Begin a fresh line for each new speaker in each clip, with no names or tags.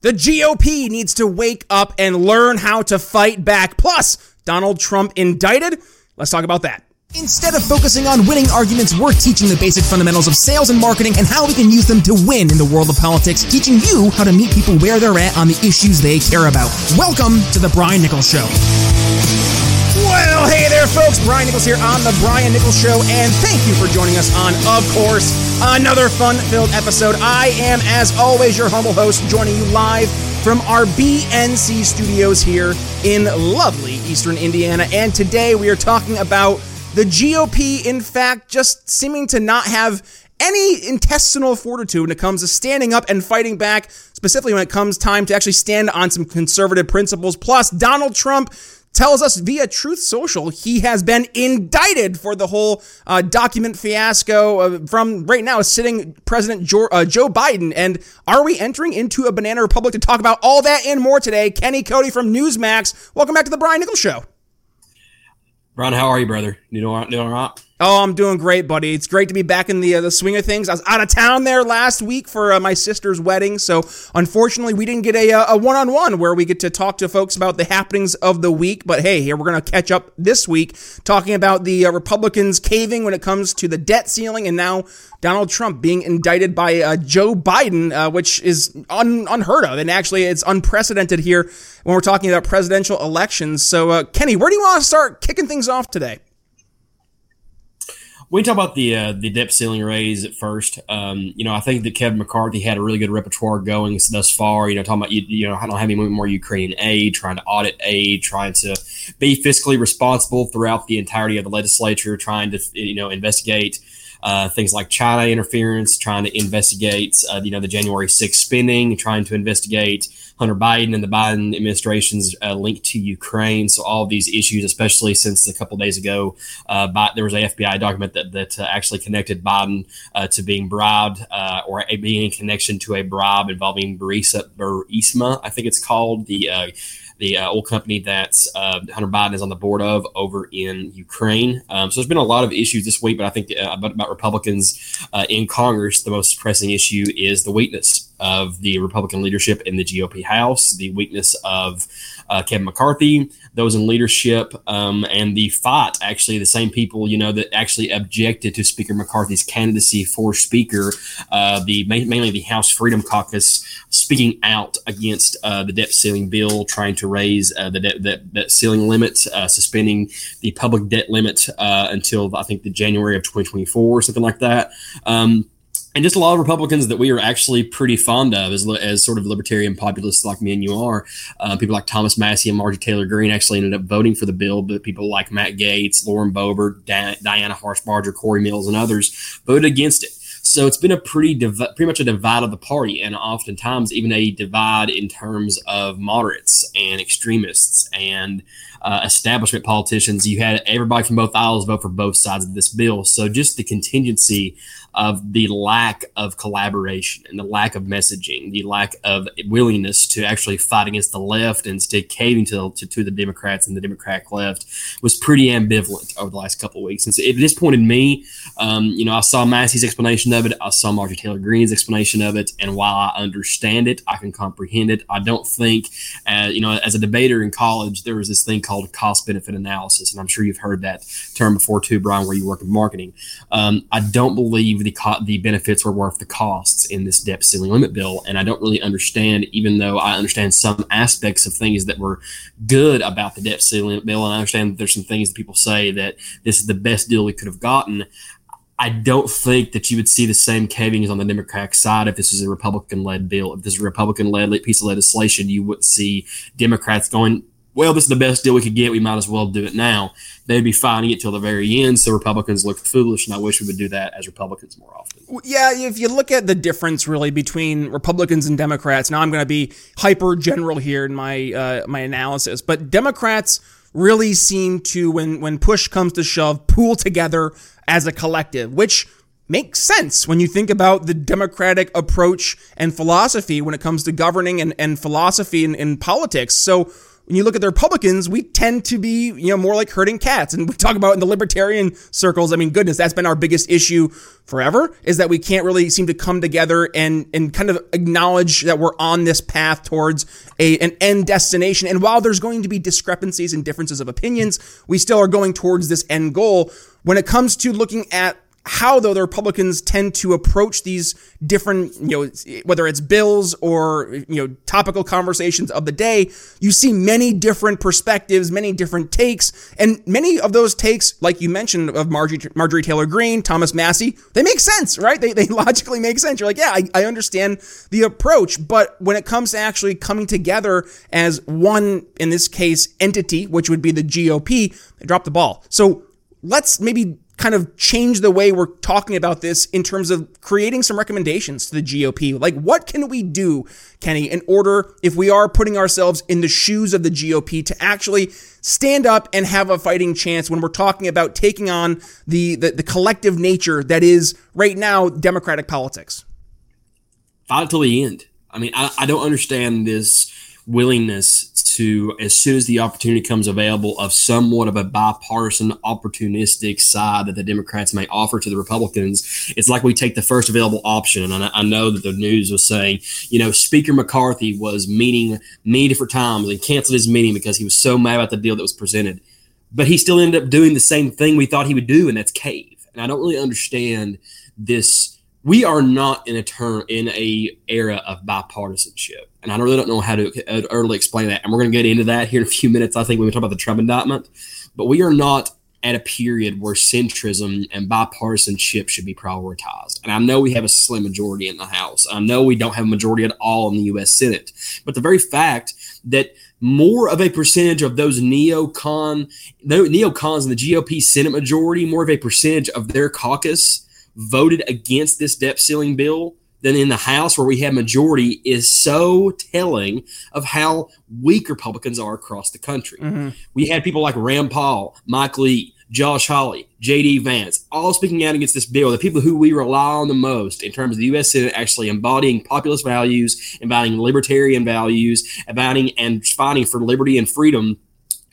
The GOP needs to wake up and learn how to fight back. Plus, Donald Trump indicted. Let's talk about that.
Instead of focusing on winning arguments, we're teaching the basic fundamentals of sales and marketing and how we can use them to win in the world of politics, teaching you how to meet people where they're at on the issues they care about. Welcome to The Brian Nichols Show.
Well, hey there, folks. Brian Nichols here on The Brian Nichols Show, and thank you for joining us on, of course, another fun filled episode. I am, as always, your humble host, joining you live from our BNC studios here in lovely Eastern Indiana. And today we are talking about the GOP, in fact, just seeming to not have any intestinal fortitude when it comes to standing up and fighting back, specifically when it comes time to actually stand on some conservative principles. Plus, Donald Trump tells us via Truth Social he has been indicted for the whole uh, document fiasco uh, from right now sitting President Joe, uh, Joe Biden. And are we entering into a banana republic to talk about all that and more today? Kenny Cody from Newsmax. Welcome back to the Brian Nichols Show.
Brian, how are you, brother? You doing, doing all right?
Oh, I'm doing great, buddy. It's great to be back in the uh, the swing of things. I was out of town there last week for uh, my sister's wedding, so unfortunately, we didn't get a uh, a one on one where we get to talk to folks about the happenings of the week. But hey, here we're gonna catch up this week talking about the uh, Republicans caving when it comes to the debt ceiling, and now Donald Trump being indicted by uh, Joe Biden, uh, which is un- unheard of, and actually it's unprecedented here when we're talking about presidential elections. So, Kenny, where do you want to start kicking things off today?
We talk about the uh, the debt ceiling raise at first. Um, you know, I think that Kevin McCarthy had a really good repertoire going thus far. You know, talking about you, you know, I don't have any more Ukrainian aid, trying to audit aid, trying to be fiscally responsible throughout the entirety of the legislature, trying to you know investigate uh, things like China interference, trying to investigate, uh, you know, the January 6th spending, trying to investigate Hunter Biden and the Biden administration's uh, link to Ukraine. So all of these issues, especially since a couple days ago, uh, there was a FBI document that, that uh, actually connected Biden uh, to being bribed or a, being in connection to a bribe involving Burisma, Burisma I think it's called, the the uh, oil company that uh, Hunter Biden is on the board of over in Ukraine. Um, so there's been a lot of issues this week, but I think uh, about, about, Republicans uh, in Congress, the most pressing issue is the weakness of the Republican leadership in the GOP House, the weakness of uh, Kevin McCarthy, those in leadership, um, and the fight. Actually, the same people you know that actually objected to Speaker McCarthy's candidacy for Speaker, uh, the mainly the House Freedom Caucus, speaking out against the debt ceiling bill, trying to raise uh, the debt, debt, debt, ceiling limit, uh, suspending the public debt limit uh, until I think the January of 2024 or something like that. Um, and just a lot of Republicans that we are actually pretty fond of as, as sort of libertarian populists like me and you are. Uh, people like Thomas Massie and Marjorie Taylor Greene actually ended up voting for the bill, but people like Matt Gaetz, Lauren Boebert, Diana Harshbarger, Corey Mills, and others voted against it. So it's been a pretty div- pretty much a divide of the party, and oftentimes even a divide in terms of moderates and extremists and uh, establishment politicians. You had everybody from both aisles vote for both sides of this bill. So just the contingency of the lack of collaboration and the lack of messaging, the lack of willingness to actually fight against the left and instead caving to, to, to the Democrats and the Democratic left was pretty ambivalent over the last couple of weeks. And so it disappointed me. Um, you know, I saw Massie's explanation of it. I saw Marjorie Taylor Greene's explanation of it. And while I understand it, I can comprehend it. I don't think, uh, you know, as a debater in college, there was this thing called cost benefit analysis. And I'm sure you've heard that term before too, Brian, where you work in marketing. Um, I don't believe the co- the benefits were worth the costs in this debt ceiling limit bill, and I don't really understand. Even though I understand some aspects of things that were good about the debt ceiling limit bill, and I understand that there's some things that people say that this is the best deal we could have gotten. I don't think that you would see the same cavings on the Democratic side if this is a Republican led bill. If this is a Republican led piece of legislation, you would see Democrats going, well, this is the best deal we could get. We might as well do it now. They'd be fighting it till the very end. So Republicans look foolish, and I wish we would do that as Republicans more often.
Yeah, if you look at the difference really between Republicans and Democrats, now I'm going to be hyper general here in my uh, my analysis, but Democrats really seem to, when when push comes to shove, pool together as a collective, which makes sense when you think about the democratic approach and philosophy when it comes to governing and, and philosophy in, in politics. So when you look at the Republicans, we tend to be, you know, more like herding cats. And we talk about in the libertarian circles, I mean, goodness, that's been our biggest issue forever, is that we can't really seem to come together and, and kind of acknowledge that we're on this path towards a, an end destination. And while there's going to be discrepancies and differences of opinions, we still are going towards this end goal. When it comes to looking at how though the Republicans tend to approach these different, you know, whether it's bills or you know topical conversations of the day, you see many different perspectives, many different takes, and many of those takes, like you mentioned, of Marjorie, Marjorie Taylor Greene, Thomas Massie, they make sense, right? They, they logically make sense. You're like, yeah, I, I understand the approach, but when it comes to actually coming together as one, in this case, entity, which would be the GOP, they drop the ball. So let's maybe kind of change the way we're talking about this in terms of creating some recommendations to the GOP. Like, what can we do, Kenny, in order, if we are putting ourselves in the shoes of the GOP, to actually stand up and have a fighting chance when we're talking about taking on the, the, the collective nature that is right now Democratic politics?
Fight till the end. I mean, I, I don't understand this willingness to, as soon as the opportunity comes available, of somewhat of a bipartisan, opportunistic side that the Democrats may offer to the Republicans. It's like we take the first available option. And I, I know that the news was saying, you know, Speaker McCarthy was meeting many different times and canceled his meeting because he was so mad about the deal that was presented. But he still ended up doing the same thing we thought he would do, and that's cave. And I don't really understand this we are not in a turn in a era of bipartisanship, and I really don't know how to uh, early explain that. And we're going to get into that here in a few minutes. I think when we talk about the Trump indictment, but we are not at a period where centrism and bipartisanship should be prioritized. And I know we have a slim majority in the House. I know we don't have a majority at all in the U.S. Senate, but the very fact that more of a percentage of those neocon, neocons in the GOP Senate majority, more of a percentage of their caucus voted against this debt ceiling bill than in the House, where we have majority, is so telling of how weak Republicans are across the country. Mm-hmm. We had people like Rand Paul, Mike Lee, Josh Hawley, J.D. Vance, all speaking out against this bill. The people who we rely on the most in terms of the U.S. Senate actually embodying populist values, embodying libertarian values, embodying and fighting for liberty and freedom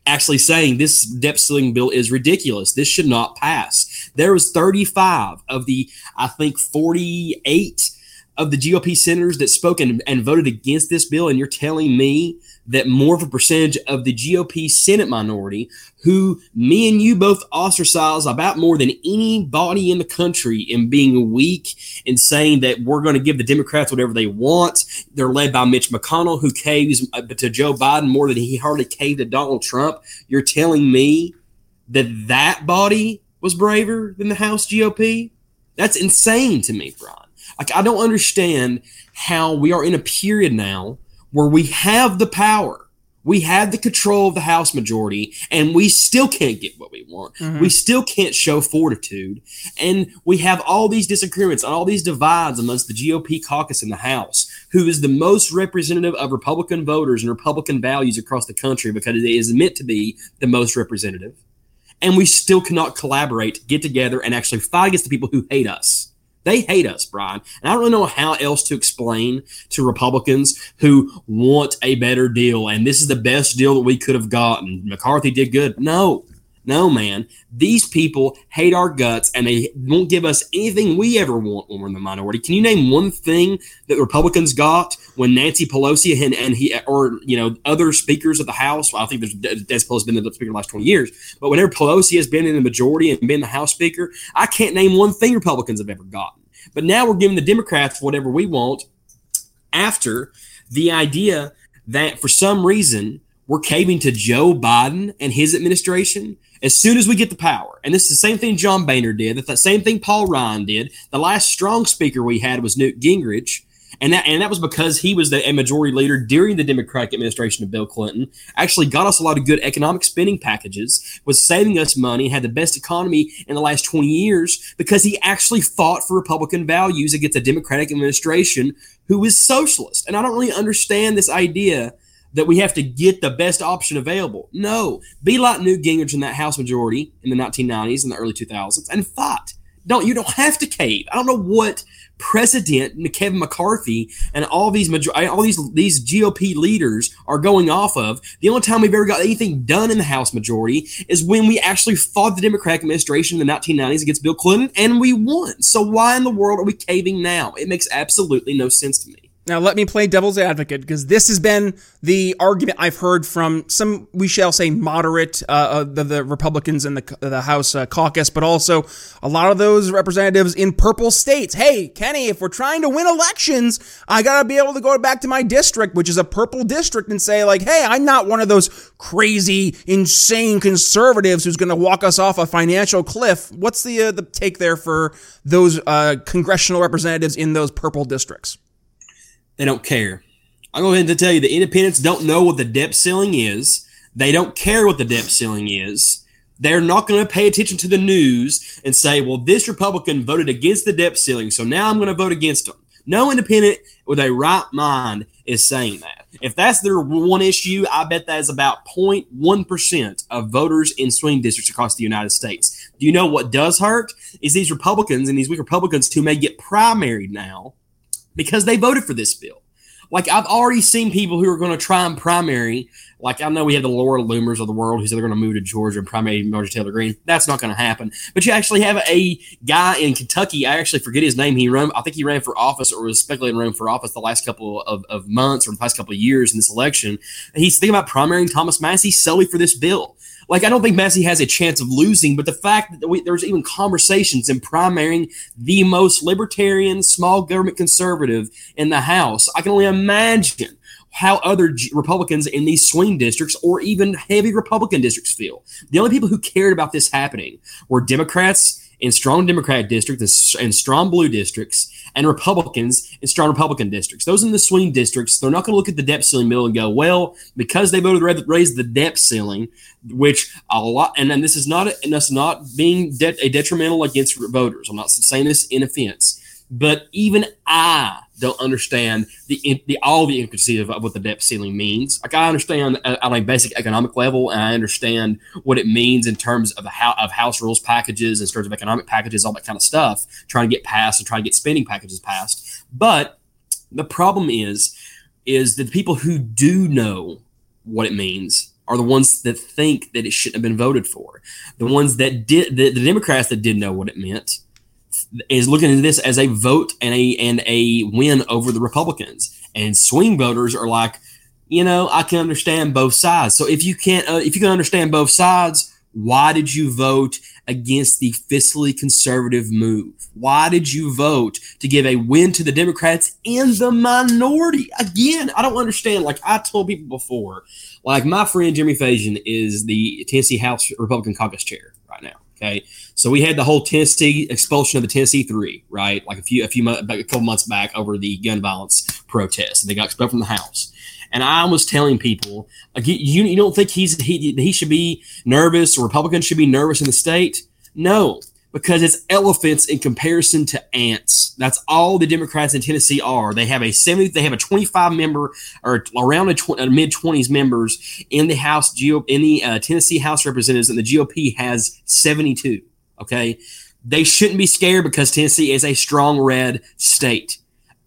actually saying this debt ceiling bill is ridiculous. This should not pass. There was 35 of the, I think, 48 of the GOP senators that spoke and, and voted against this bill. And you're telling me that more of a percentage of the GOP Senate minority, who me and you both ostracize about more than anybody in the country in being weak and saying that we're going to give the Democrats whatever they want. They're led by Mitch McConnell, who caves uh, to Joe Biden more than he hardly caved to Donald Trump. You're telling me that that body was braver than the House GOP? That's insane to me, Brian. Like, I don't understand how we are in a period now where we have the power, we have the control of the House majority, and we still can't get what we want. Mm-hmm. We still can't show fortitude. And we have all these disagreements and all these divides amongst the GOP caucus in the House, who is the most representative of Republican voters and Republican values across the country because it is meant to be the most representative. And we still cannot collaborate, get together, and actually fight against the people who hate us. They hate us, Brian. And I don't really know how else to explain to Republicans who want a better deal. And this is the best deal that we could have gotten. McCarthy did good. No, no, man. These people hate our guts and they won't give us anything we ever want when we're in the minority. Can you name one thing that Republicans got when Nancy Pelosi and, and he or you know other speakers of the House? Well, I think there's Des Pelosi has been the speaker the last 20 years, but whenever Pelosi has been in the majority and been the House Speaker, I can't name one thing Republicans have ever gotten. But now we're giving the Democrats whatever we want after the idea that for some reason we're caving to Joe Biden and his administration as soon as we get the power. And this is the same thing John Boehner did. That's the same thing Paul Ryan did. The last strong speaker we had was Newt Gingrich. And that, and that was because he was the, a majority leader during the Democratic administration of Bill Clinton. Actually, got us a lot of good economic spending packages, was saving us money, had the best economy in the last 20 years because he actually fought for Republican values against a Democratic administration who was socialist. And I don't really understand this idea that we have to get the best option available. No, be like Newt Gingrich in that House majority in the 1990s and the early 2000s and fight. Don't you don't have to cave. I don't know what President Kevin McCarthy and all these all these these GOP leaders are going off of. The only time we've ever got anything done in the House majority is when we actually fought the Democratic administration in the 1990s against Bill Clinton and we won. So why in the world are we caving now? It makes absolutely no sense to me.
Now, let me play devil's advocate because this has been the argument I've heard from some, we shall say, moderate uh, uh, the, the, Republicans in the the House uh, caucus, but also a lot of those representatives in purple states. Hey, Kenny, if we're trying to win elections, I gotta be able to go back to my district, which is a purple district, and say like, hey, I'm not one of those crazy, insane conservatives who's gonna walk us off a financial cliff. What's the uh, the take there for those uh, congressional representatives in those purple districts?
They don't care. I'll go ahead and tell you the independents don't know what the debt ceiling is. They don't care what the debt ceiling is. They're not going to pay attention to the news and say, well, this Republican voted against the debt ceiling, so now I'm going to vote against them. No independent with a right mind is saying that. If that's their one issue, I bet that is about 0.1% of voters in swing districts across the United States. Do you know what does hurt? Is these Republicans and these weak Republicans who may get primaried now because they voted for this bill. Like I've already seen people who are going to try and primary. Like I know we have the Laura Loomers of the world who said they're going to move to Georgia and primary Marjorie Taylor Greene. That's not going to happen. But you actually have a guy in Kentucky. I actually forget his name. He ran. I think he ran for office or was speculating running for office the last couple of, of months or the past couple of years in this election. He's thinking about primarying Thomas Massie solely for this bill. Like, I don't think Massie has a chance of losing, but the fact that we, there's even conversations in primarying the most libertarian, small government conservative in the House, I can only imagine how other Republicans in these swing districts or even heavy Republican districts feel. The only people who cared about this happening were Democrats in strong Democratic districts and strong blue districts, and Republicans in strong Republican districts. Those in the swing districts, they're not going to look at the debt ceiling bill and go, well, because they voted raise the debt ceiling, which a lot, and this is not, and that's not being de- a detrimental against voters. I'm not saying this in offense, but even I don't understand the, the all the intricacies of what the debt ceiling means. Like I understand uh, at a basic economic level, and I understand what it means in terms of how of house rules packages, in terms of economic packages, all that kind of stuff, trying to get passed and trying to get spending packages passed. But the problem is, is that the people who do know what it means are the ones that think that it shouldn't have been voted for. The ones that did, the, the Democrats that did know what it meant is looking at this as a vote and a and a win over the Republicans. And swing voters are like, you know, I can understand both sides. So if you can't, uh, if you can understand both sides, why did you vote against the fiscally conservative move? Why did you vote to give a win to the Democrats in the minority? Again, I don't understand. Like I told people before, like my friend Jimmy Faison is the Tennessee House Republican Caucus chair right now. Okay, so we had the whole Tennessee expulsion of the Tennessee Three, right? Like a few a few months, a couple months back over the gun violence protests, and they got expelled from the House. And I was telling people, you, you don't think he's he, he should be nervous, or Republicans should be nervous in the state? No, because it's elephants in comparison to ants. That's all the Democrats in Tennessee are. They have a 70, they have a 25 member or around a, tw- a mid 20s members in the House in the uh, Tennessee House Representatives, and the GOP has 72. Okay, they shouldn't be scared because Tennessee is a strong red state.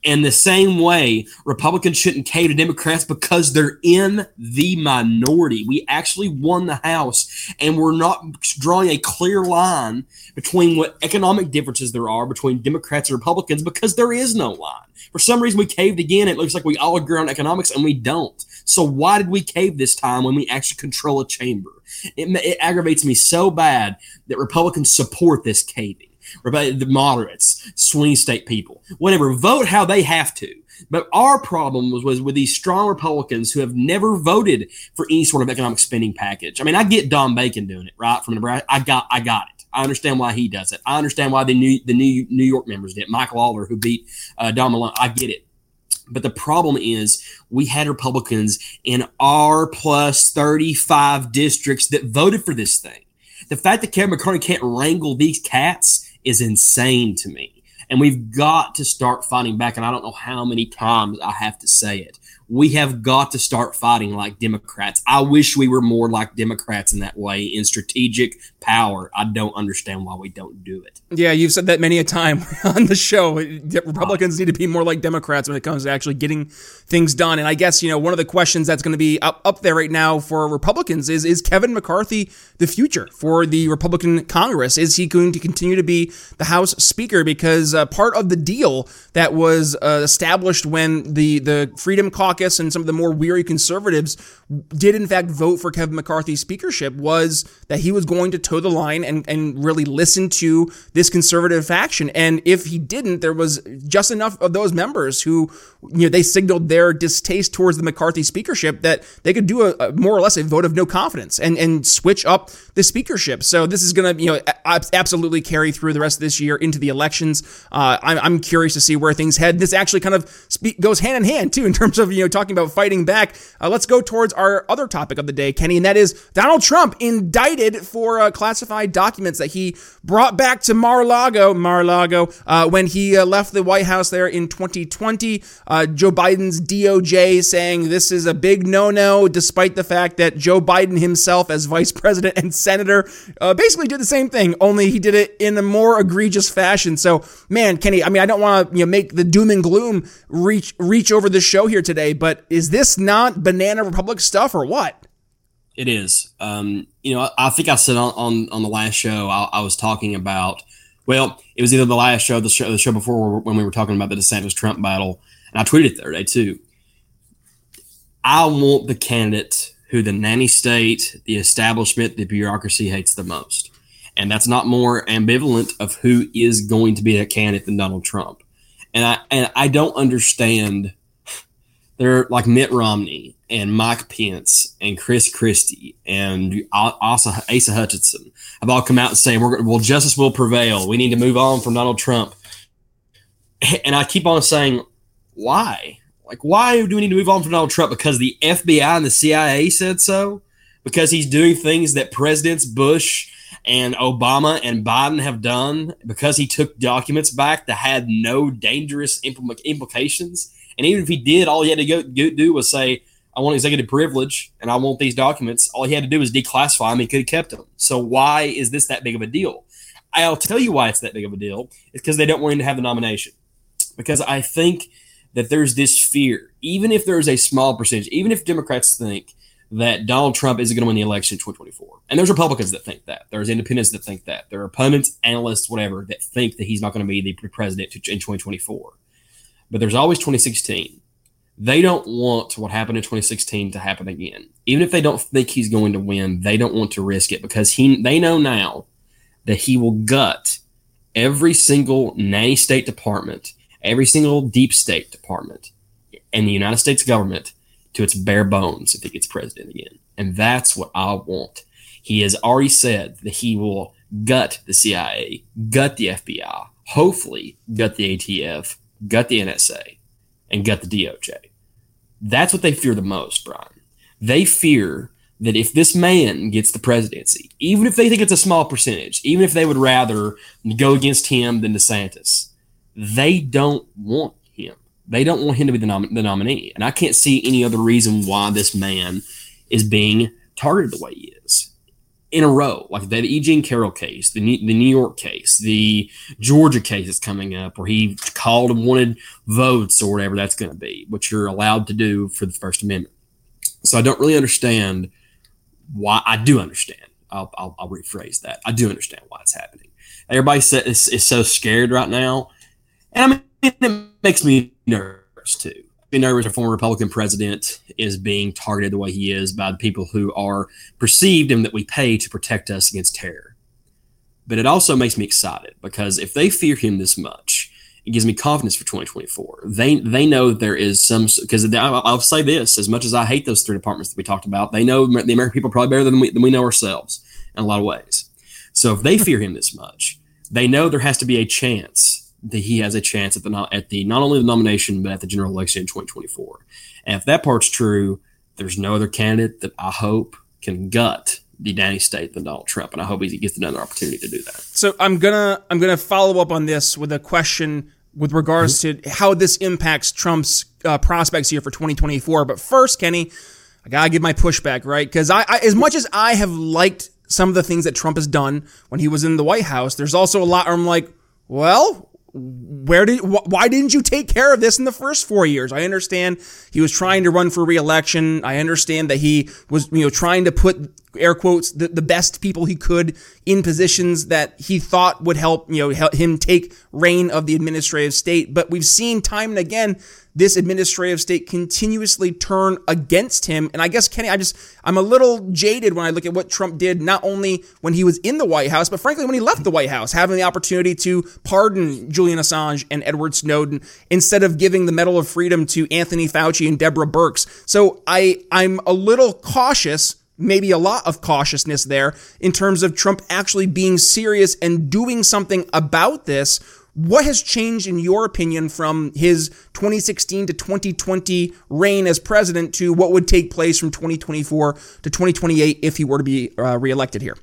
In the same way, Republicans shouldn't cave to Democrats because they're in the minority. We actually won the House, and we're not drawing a clear line between what economic differences there are between Democrats and Republicans because there is no line. For some reason, we caved again. It looks like we all agree on economics, and we don't. So why did we cave this time when we actually control a chamber? It, it aggravates me so bad that Republicans support this caving the moderates, swing state people, whatever, vote how they have to. But our problem was, was with these strong Republicans who have never voted for any sort of economic spending package. I mean, I get Don Bacon doing it, right? From Nebraska. I got I got it. I understand why he does it. I understand why the new the new New York members did. Michael Lawler, who beat uh, Don Malone, I get it. But the problem is we had Republicans in R plus 35 districts that voted for this thing. The fact that Kevin McCarthy can't wrangle these cats is insane to me. And we've got to start fighting back. And I don't know how many times I have to say it. We have got to start fighting like Democrats. I wish we were more like Democrats in that way in strategic power. I don't understand why we don't do it.
Yeah, you've said that many a time on the show. Republicans need to be more like Democrats when it comes to actually getting things done. And I guess, you know, one of the questions that's going to be up, up there right now for Republicans is is Kevin McCarthy the future for the Republican Congress? Is he going to continue to be the House Speaker? Because uh, part of the deal that was uh, established when the, the Freedom Caucus caucus and some of the more weary conservatives did in fact vote for Kevin McCarthy's speakership was that he was going to toe the line and, and really listen to this conservative faction. And if he didn't, there was just enough of those members who, you know, they signaled their distaste towards the McCarthy speakership that they could do a, a more or less a vote of no confidence and, and switch up the speakership. So this is going to, you know, absolutely carry through the rest of this year into the elections. Uh, I'm, I'm curious to see where things head. This actually kind of speak, goes hand in hand too in terms of, you know, talking about fighting back. Uh, let's go towards our other topic of the day, Kenny, and that is Donald Trump indicted for uh, classified documents that he brought back to Mar-a-Lago, Mar-a-Lago, uh, when he uh, left the White House there in 2020. Uh, Joe Biden's DOJ saying this is a big no-no, despite the fact that Joe Biden himself, as vice president and senator, uh, basically did the same thing, only he did it in a more egregious fashion. So, man, Kenny, I mean, I don't want to you know make the doom and gloom reach reach over the show here today, but is this not banana republic stuff or what?
It is. Um, you know, I, think I said on, on, on the last show, I, I, was talking about, well, it was either the last show, the show, the show before when we were talking about the DeSantis Trump battle. And I tweeted it the other day too. I want the candidate who the nanny state, the establishment, the bureaucracy hates the most. And that's not more ambivalent of who is going to be a candidate than Donald Trump. And I and I don't understand they're like Mitt Romney and Mike Pence and Chris Christie and also Asa Hutchinson have all come out and saying, "We're well, justice will prevail. We need to move on from Donald Trump." And I keep on saying, "Why? Like, why do we need to move on from Donald Trump? Because the FBI and the CIA said so? Because he's doing things that Presidents Bush." and Obama and Biden have done because he took documents back that had no dangerous impl- implications and even if he did, all he had to go, go, do was say, I want executive privilege and I want these documents. All he had to do was declassify them. He could have kept them. So why is this that big of a deal? I'll tell you why it's that big of a deal. It's because they don't want him to have the nomination. Because I think that there's this fear, even if there's a small percentage, even if Democrats think that Donald Trump isn't going to win the election in 2024. And there's Republicans that think that. There's independents that think that. There are opponents, analysts, whatever, that think that he's not going to be the president in 2024 but there's always 2016. They don't want what happened in 2016 to happen again. Even if they don't think he's going to win, they don't want to risk it because he they know now that he will gut every single nanny state department, every single deep state department in the United States government to its bare bones if he gets president again. And that's what I want. He has already said that he will gut the CIA, gut the FBI, hopefully gut the ATF, gut the NSA, and gut the DOJ. That's what they fear the most, Brian. They fear that if this man gets the presidency, even if they think it's a small percentage, even if they would rather go against him than DeSantis, they don't want him. They don't want him to be the, nom- the nominee. And I can't see any other reason why this man is being targeted the way he is in a row, like that E. Jean Carroll case, the New, the New York case, the Georgia case is coming up, where he called and wanted votes or whatever that's going to be, which you're allowed to do for the First Amendment. So I don't really understand why. I do understand. I'll, I'll, I'll rephrase that. I do understand why it's happening. Everybody is, is so scared right now, and I mean it makes me nervous too be nervous a former Republican president is being targeted the way he is by the people who are perceived and that we pay to protect us against terror. But it also makes me excited because if they fear him this much, it gives me confidence for 2024. They they know there is some because I'll say this: as much as I hate those three departments that we talked about, they know the American people probably better than we, than we know ourselves in a lot of ways. So if they fear him this much, they know there has to be a chance that he has a chance at the at the not only the nomination but at the general election in 2024. And if that part's true, there's no other candidate that I hope can gut the nanny state than Donald Trump, and I hope he gets another opportunity to do that.
So I'm gonna I'm gonna follow up on this with a question with regards mm-hmm. to how this impacts Trump's uh, prospects here for 2024. But first, Kenny, I gotta give my pushback, right? Because I, I, as much as I have liked some of the things that Trump has done when he was in the White House, there's also a lot where I'm like, well, where did wh- why didn't you take care of this in the first four years? I understand he was trying to run for reelection. I understand that he was you know trying to put air quotes the, the best people he could in positions that he thought would help you know help him take reign of the administrative state. But we've seen time and again this administrative state continuously turn against him. And I guess, Kenny, I just, I'm a little jaded when I look at what Trump did, not only when he was in the White House, but frankly, when he left the White House, having the opportunity to pardon Julian Assange and Edward Snowden instead of giving the Medal of Freedom to Anthony Fauci and Deborah Birx. So I, I'm a little cautious maybe a lot of cautiousness there in terms of Trump actually being serious and doing something about this what has changed, in your opinion, from his 2016 to 2020 reign as president to what would take place from 2024 to 2028 if he were to be uh, reelected here?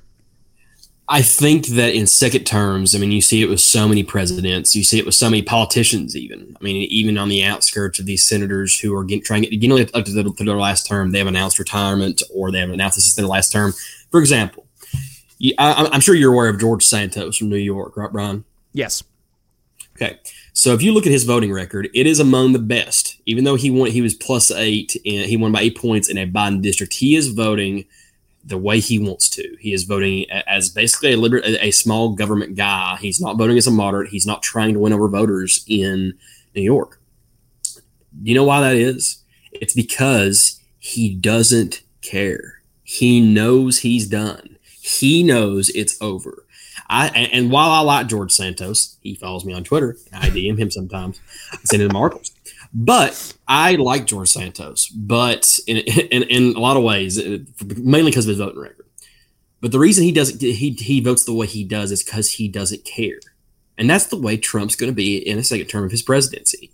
I think that in second terms, I mean, you see it with so many presidents, you see it with so many politicians, even. I mean, even on the outskirts of these senators who are getting, trying to get up to, the, to their last term, they have announced retirement or they have announced this is their last term. For example, I, I'm sure you're aware of George Santos from New York, right, Brian?
Yes.
Okay. So if you look at his voting record, it is among the best. Even though he won, he was plus eight, and he won by eight points in a Biden district. He is voting the way he wants to. He is voting as basically a, liber- a small government guy. He's not voting as a moderate. He's not trying to win over voters in New York. You know why that is? It's because he doesn't care. He knows he's done. He knows it's over. I and, and, while I like George Santos, he follows me on Twitter. I DM him sometimes. I send him articles. But I like George Santos, but in, in, in a lot of ways, uh, mainly because of his voting record. But the reason he doesn't he he votes the way he does is because he doesn't care, and that's the way Trump's going to be in a second term of his presidency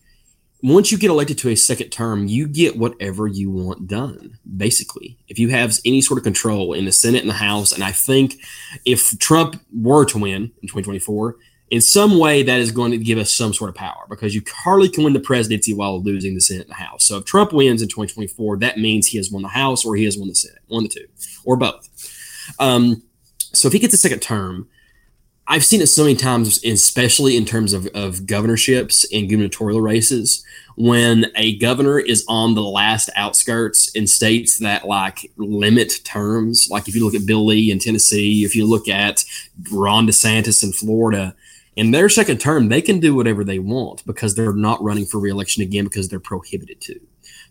once you get elected to a second term, you get whatever you want done, basically. If you have any sort of control in the Senate and the House, and I think if Trump were to win in 2024, in some way that is going to give us some sort of power because you hardly can win the presidency while losing the Senate and the House. So if Trump wins in 2024, that means he has won the House or he has won the Senate, one of the two, or both. Um, so if he gets a second term, I've seen it so many times, especially in terms of, of governorships and gubernatorial races, when a governor is on the last outskirts in states that like limit terms. Like if you look at Bill Lee in Tennessee, if you look at Ron DeSantis in Florida, in their second term, they can do whatever they want because they're not running for reelection again because they're prohibited to.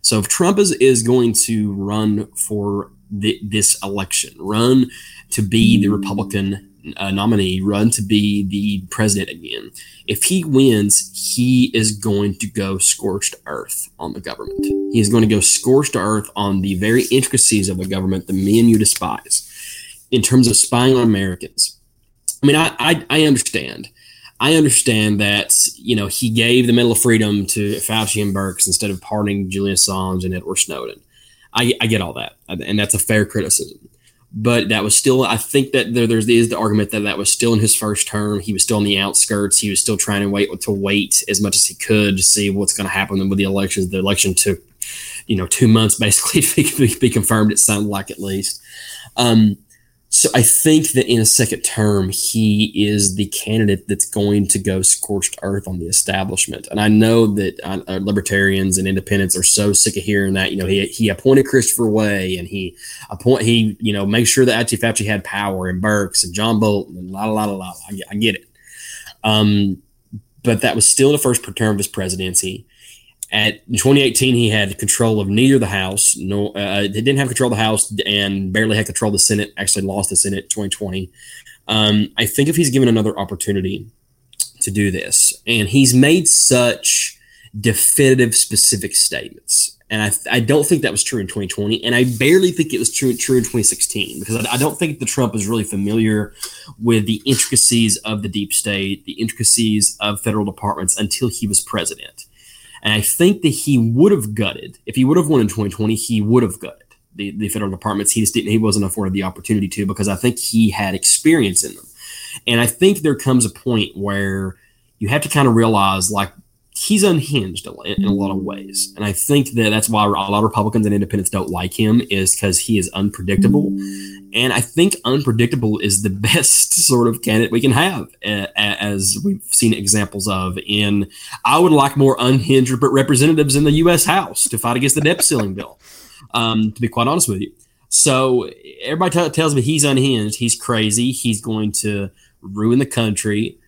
So if Trump is, is going to run for this election, run to be the Republican uh, nominee run to be the president again, if he wins, he is going to go scorched earth on the government. He is going to go scorched earth on the very intricacies of the government that me and you despise in terms of spying on Americans. I mean, I, I, I understand. I understand that, you know, he gave the Medal of Freedom to Fauci and Birx instead of pardoning Julian Assange and Edward Snowden. I, I get all that, and that's a fair criticism but that was still i think that there, there's is the argument that that was still in his first term. He was still on the outskirts. He was still trying to wait to wait as much as he could to see what's going to happen with the elections. The election took you know two months basically to be confirmed it sounded like at least. Um, so I think that in a second term, he is the candidate that's going to go scorched earth on the establishment. And I know that uh, uh, libertarians and independents are so sick of hearing that. You know, he, he appointed Christopher Wray, and he appoint he you know make sure that actually Fauci had power and Birx and John Bolton and la la la la. I, I get it. Um, but that was still the first term of his presidency. At 2018, he had control of neither the House, no, uh, he didn't have control of the House, and barely had control of the Senate. Actually, lost the Senate 2020. Um, I think if he's given another opportunity to do this, and he's made such definitive, specific statements, and I, I don't think that was true in 2020, and I barely think it was true true in 2016 because I, I don't think the Trump is really familiar with the intricacies of the deep state, the intricacies of federal departments until he was president. And I think that he would have gutted if he would have won in 2020. He would have gutted the, the federal departments. He just didn't. He wasn't afforded the opportunity to because I think he had experience in them. And I think there comes a point where you have to kind of realize like he's unhinged in, a lot of ways. And I think that that's why a lot of Republicans and independents don't like him is because he is unpredictable. And I think unpredictable is the best sort of candidate we can have, as we've seen examples of. In I would like more unhinged representatives in the U.S. House to fight against the debt ceiling bill. Um, to be quite honest with you, so everybody t- tells me he's unhinged, he's crazy, he's going to ruin the country.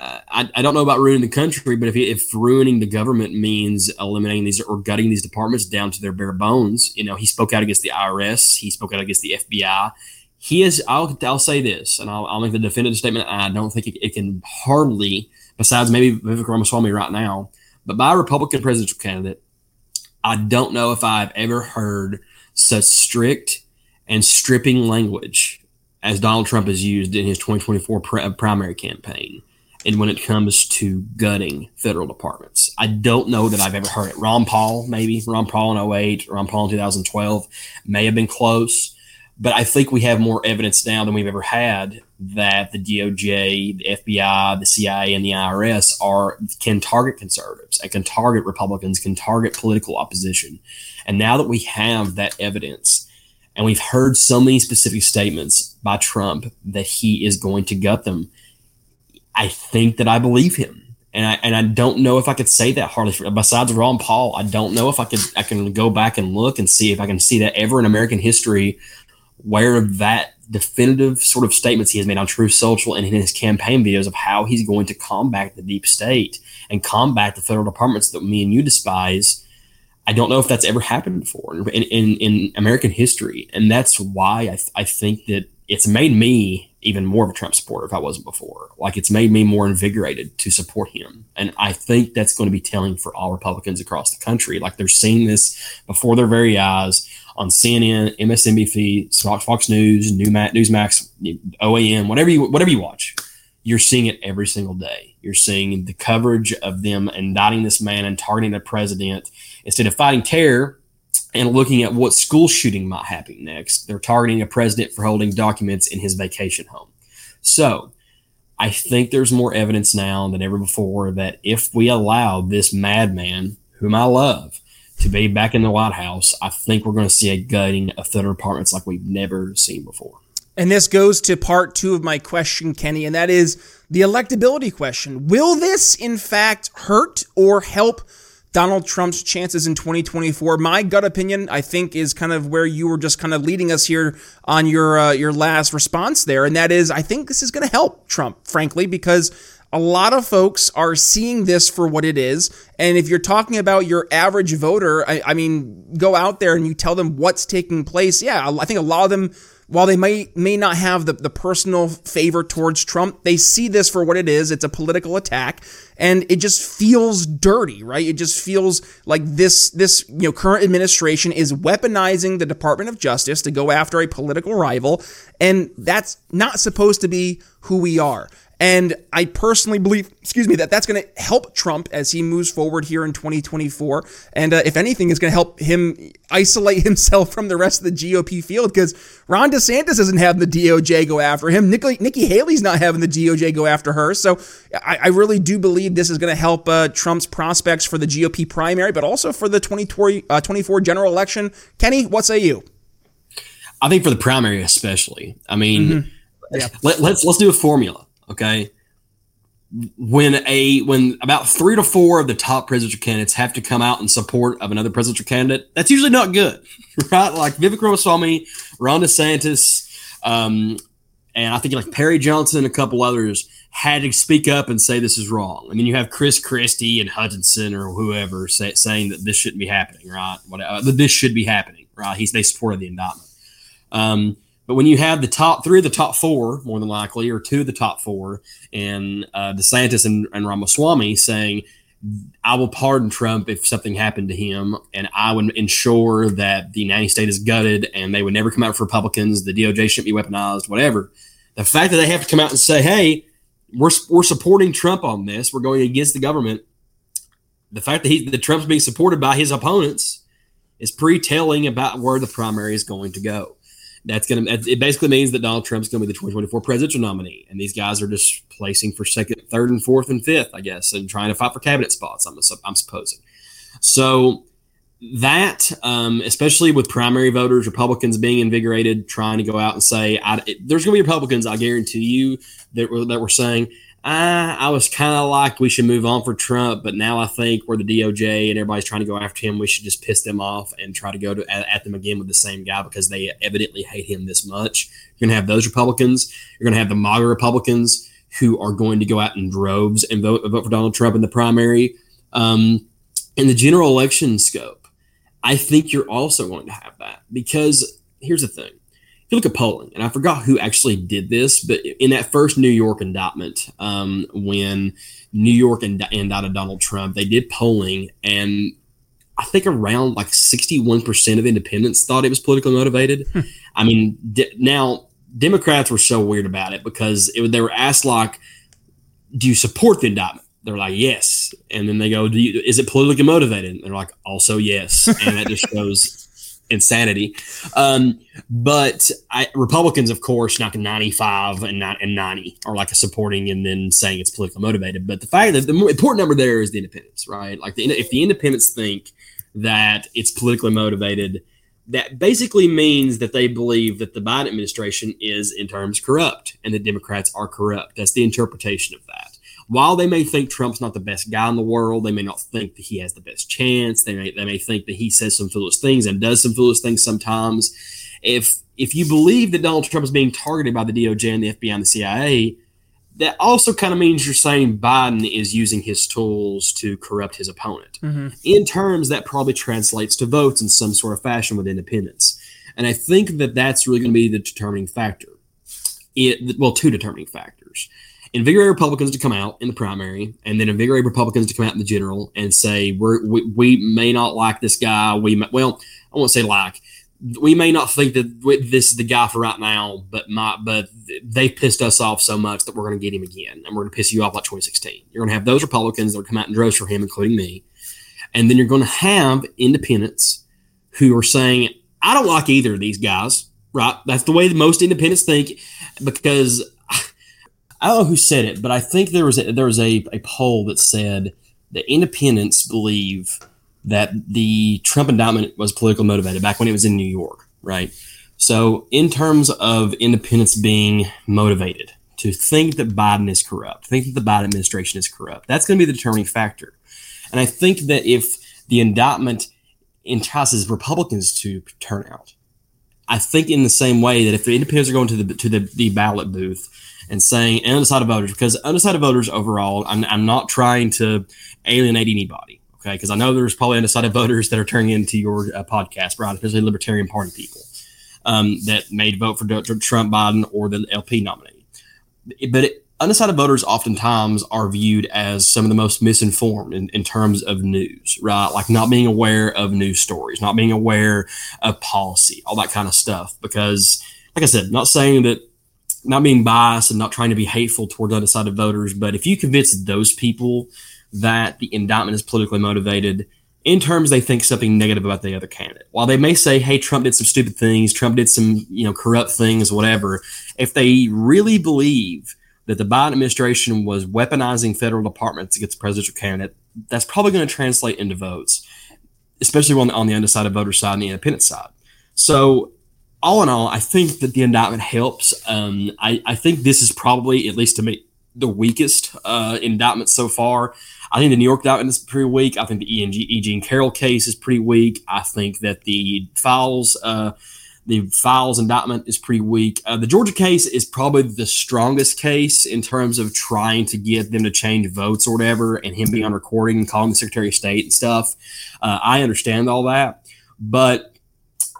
I, I, don't know about ruining the country, but if, if ruining the government means eliminating these or gutting these departments down to their bare bones, you know, he spoke out against the IRS, he spoke out against the FBI. He is, I'll, I'll say this, and I'll, I'll make the definitive statement. I don't think it, it can hardly, besides maybe Vivek Ramaswamy right now, but by a Republican presidential candidate, I don't know if I've ever heard such strict and stripping language as Donald Trump has used in his 2024 primary campaign and when it comes to gutting federal departments. I don't know that I've ever heard it. Ron Paul, maybe Ron Paul in 08, Ron Paul in 2012 may have been close, but I think we have more evidence now than we've ever had that the DOJ, the FBI, the CIA, and the IRS are can target conservatives and can target Republicans, can target political opposition. And now that we have that evidence, and we've heard so many specific statements by Trump that he is going to gut them I think that I believe him. And I, and I don't know if I could say that hardly besides Ron Paul. I don't know if I could I can go back and look and see if I can see that ever in American history where that definitive sort of statements he has made on Truth Social and in his campaign videos of how he's going to combat the deep state and combat the federal departments that me and you despise. I don't know if that's ever happened before in, in, in American history. And that's why I, th- I think that it's made me even more of a Trump supporter if I wasn't before. Like it's made me more invigorated to support him. And I think that's going to be telling for all Republicans across the country. Like they're seeing this before their very eyes on CNN, MSNBC, Fox, News, Newsmax, OAN, whatever you whatever you watch. You're seeing it every single day. You're seeing the coverage of them indicting this man and targeting the president instead of fighting terror and looking at what school shooting might happen next. They're targeting a president for holding documents in his vacation home. So I think there's more evidence now than ever before that if we allow this madman, whom I love, to be back in the White House, I think we're going to see a gutting of federal departments like we've never seen before.
And this goes to part two of my question, Kenny, and that is the electability question. Will this, in fact, hurt or help Donald Trump's chances in 2024. My gut opinion, I think, is kind of where you were just kind of leading us here on your uh, your last response there, and that is, I think this is going to help Trump, frankly, because a lot of folks are seeing this for what it is. And if you're talking about your average voter, I, I mean, go out there and you tell them what's taking place. Yeah, I think a lot of them while they may may not have the, the personal favor towards Trump, they see this for what it is. It's a political attack, and it just feels dirty, right? It just feels like this this you know current administration is weaponizing the Department of Justice to go after a political rival, and that's not supposed to be who we are. And I personally believe, excuse me, that that's going to help Trump as he moves forward here in 2024. And uh, if anything, is going to help him isolate himself from the rest of the GOP field because Ron DeSantis isn't having the DOJ go after him. Nikki, Nikki Haley's not having the DOJ go after her. So I, I really do believe this is going to help uh, Trump's prospects for the GOP primary, but also for the 2024 uh, general election. Kenny, what say you?
I think for the primary, especially. I mean, mm-hmm. yeah. let, let's let's do a formula Okay. When a when about three to four of the top presidential candidates have to come out in support of another presidential candidate, that's usually not good, right? Like Vivek Ramaswamy, Ron DeSantis, um, and I think like Perry Johnson and a couple others had to speak up and say this is wrong. And then you have Chris Christie and Hutchinson or whoever say, saying that this shouldn't be happening, right? What, uh, this should be happening, right? He's they supported the indictment. Um, but when you have the top three of the top four, more than likely, or two of the top four, and uh, DeSantis and, and Ramaswamy saying, I will pardon Trump if something happened to him, and I would ensure that the nanny state is gutted and they would never come out for Republicans. The DOJ shouldn't be weaponized, whatever. The fact that they have to come out and say, hey, we're, we're supporting Trump on this, we're going against the government. The fact that, he, that Trump's being supported by his opponents is pre telling about where the primary is going to go That's gonna. It basically means that Donald Trump's gonna be the 2024 presidential nominee, and these guys are just placing for second, third, and fourth, and fifth, I guess, and trying to fight for cabinet spots. I'm I'm supposing. So that, um, especially with primary voters, Republicans being invigorated, trying to go out and say, I, it, "There's going to be Republicans," I guarantee you that were, that were saying, I, I was kind of like we should move on for Trump, but now I think we're the DOJ and everybody's trying to go after him. We should just piss them off and try to go to at, at them again with the same guy because they evidently hate him this much. You're going to have those Republicans. You're going to have the MAGA Republicans who are going to go out in droves and vote, vote for Donald Trump in the primary. Um, in the general election scope, I think you're also going to have that because here's the thing if you look at polling, and I forgot who actually did this, but in that first New York indictment, um, when New York ind- indicted Donald Trump, they did polling, and I think around like 61% of independents thought it was politically motivated. Hmm. I mean, d- now Democrats were so weird about it because it, they were asked, like, do you support the indictment? They're like, yes. And then they go, you, is it politically motivated? And they're like, also yes. And that just shows insanity. Um, but I, Republicans, of course, like 95 and, not, and 90 are like a supporting and then saying it's politically motivated. But the fact that the important number there is the independents, right? Like the, if the independents think that it's politically motivated, that basically means that they believe that the Biden administration is in terms corrupt and the Democrats are corrupt. That's the interpretation of that while they may think Trump's not the best guy in the world, they may not think that he has the best chance. They may they may think that he says some foolish things and does some foolish things sometimes. If if you believe that Donald Trump is being targeted by the DOJ and the FBI and the CIA, that also kind of means you're saying Biden is using his tools to corrupt his opponent. Mm-hmm. In terms, that probably translates to votes in some sort of fashion with independents. And I think that that's really going to be the determining factor. It, well, two determining factors invigorate Republicans to come out in the primary, and then invigorate Republicans to come out in the general and say we're, we we may not like this guy. We may, well, I won't say like. We may not think that this is the guy for right now, but my but they pissed us off so much that we're going to get him again, and we're going to piss you off like 2016. You're going to have those Republicans that will come out in droves for him, including me, and then you're going to have independents who are saying, "I don't like either of these guys." Right? That's the way that most independents think, because I don't know who said it, but I think there was a, there was a, a poll that said that independents believe that the Trump indictment was politically motivated back when it was in New York, right? So, in terms of independents being motivated to think that Biden is corrupt, think that the Biden administration is corrupt, that's going to be the determining factor. And I think that if the indictment entices Republicans to turn out, I think in the same way that if the independents are going to the to the, the ballot booth and saying undecided voters because undecided voters overall, I'm, I'm not trying to alienate anybody. Okay, because I know there's probably undecided voters that are turning into your uh, podcast, right? Especially Libertarian Party people um, that may vote for Trump, Biden, or the LP nominee. But it, undecided voters oftentimes are viewed as some of the most misinformed in, in terms of news, right? Like not being aware of news stories, not being aware of policy, all that kind of stuff. Because, like I said, not saying that not being biased and not trying to be hateful towards undecided voters, but if you convince those people that the indictment is politically motivated, in terms they think something negative about the other candidate. While they may say, "Hey, Trump did some stupid things, Trump did some you know corrupt things, whatever," if they really believe that the Biden administration was weaponizing federal departments against the presidential candidate, that's probably going to translate into votes, especially on the, on the undecided voter side and the independent side. So all in all, I think that the indictment helps. Um, I, I, think this is probably, at least to me, the weakest uh, indictment so far. I think the New York indictment is pretty weak. I think the E. e. Jean Carroll case is pretty weak. I think that the files, uh, the files indictment is pretty weak. Uh, the Georgia case is probably the strongest case in terms of trying to get them to change votes or whatever, and him being on recording and calling the Secretary of State and stuff. Uh, I understand all that, but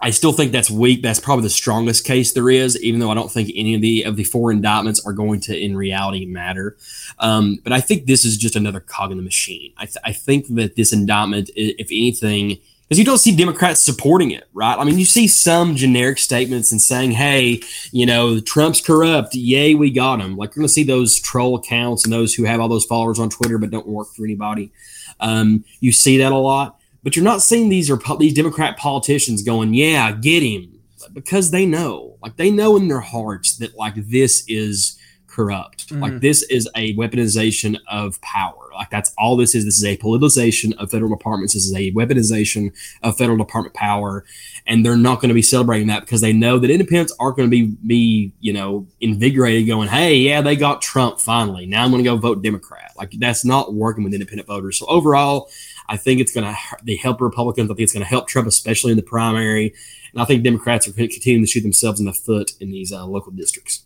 I still think that's weak. That's probably the strongest case there is, even though I don't think any of the of the four indictments are going to, in reality, matter. Um, but I think this is just another cog in the machine. I, th- I think that this indictment, if anything, because you don't see Democrats supporting it, right? I mean, you see some generic statements and saying, "Hey, you know, Trump's corrupt. Yay, we got him." Like you're going to see those troll accounts and those who have all those followers on Twitter but don't work for anybody. Um, you see that a lot but you're not seeing these are these Democrat politicians going, "Yeah, get him." because they know, like they know in their hearts that like this is corrupt. Mm-hmm. Like this is a weaponization of power. Like that's all this is. This is a politicization of federal departments. This is a weaponization of federal department power, and they're not going to be celebrating that because they know that independents aren't going to be be you know invigorated, going, "Hey, yeah, they got Trump finally. Now I'm going to go vote Democrat." Like that's not working with independent voters. So overall, I think it's going to help Republicans. I think it's going to help Trump, especially in the primary. And I think Democrats are continuing to shoot themselves in the foot in these uh, local districts.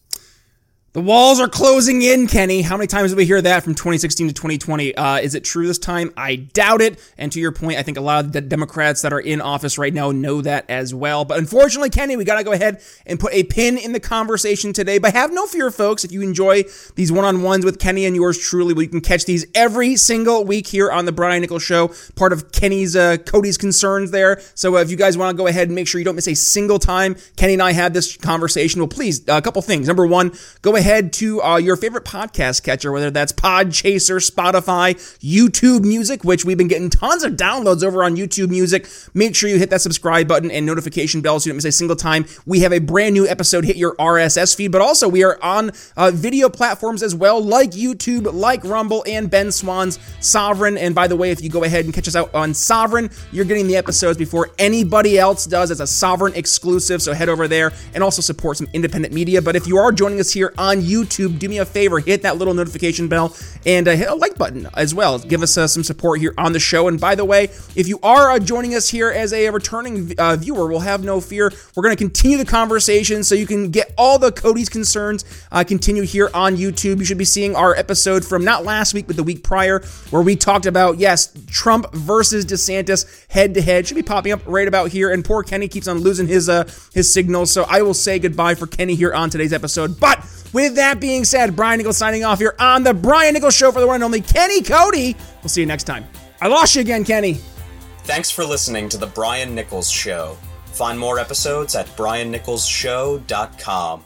The walls are closing in, Kenny. How many times did we hear that from 2016 to 2020? Uh, is it true this time? I doubt it. And to your point, I think a lot of the Democrats that are in office right now know that as well. But unfortunately, Kenny, we got to go ahead and put a pin in the conversation today. But have no fear, folks. If you enjoy these one on ones with Kenny and yours truly, well, you can catch these every single week here on the Brian Nichols Show, part of Kenny's, uh, Cody's concerns there. So uh, if you guys want to go ahead and make sure you don't miss a single time Kenny and I had this conversation, well, please, uh, a couple things. Number one, go ahead ahead to uh, your favorite podcast catcher, whether that's Podchaser, Spotify, YouTube Music, which we've been getting tons of downloads over on YouTube Music. Make sure you hit that subscribe button and notification bell so you don't miss a single time we have a brand new episode hit your RSS feed. But also, we are on uh, video platforms as well, like YouTube, like Rumble, and Ben Swann's Sovereign. And by the way, if you go ahead and catch us out on Sovereign, you're getting the episodes before anybody else does. It's a Sovereign exclusive, so head over there and also support some independent media. But if you are joining us here on on YouTube, do me a favor, hit that little notification bell and uh, hit a like button as well. Give us uh, some support here on the show. And by the way, if you are uh, joining us here as a returning uh, viewer, we'll have no fear. We're going to continue the conversation so you can get all the Cody's concerns uh, continue here on YouTube. You should be seeing our episode from not last week, but the week prior, where we talked about, yes, Trump versus DeSantis head to head. Should be popping up right about here. And poor Kenny keeps on losing his uh, his signal. So I will say goodbye for Kenny here on today's episode. But with that being said, Brian Nichols signing off here on the Brian Nichols Show for the one and only Kenny Cody. We'll see you next time. I lost you again, Kenny.
Thanks for listening to the Brian Nichols Show. Find more episodes at briannicholsshow.com.